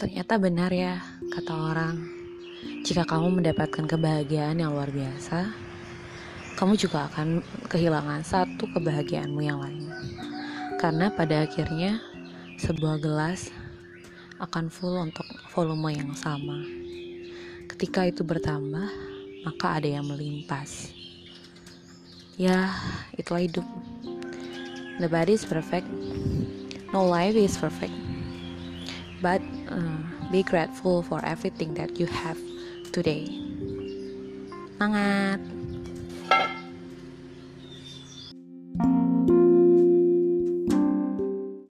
Ternyata benar ya, kata orang. Jika kamu mendapatkan kebahagiaan yang luar biasa, kamu juga akan kehilangan satu kebahagiaanmu yang lain. Karena pada akhirnya, sebuah gelas akan full untuk volume yang sama. Ketika itu bertambah, maka ada yang melimpas. Ya, itulah hidup. Nobody is perfect. No life is perfect. But uh, be grateful for everything that you have today. Semangat!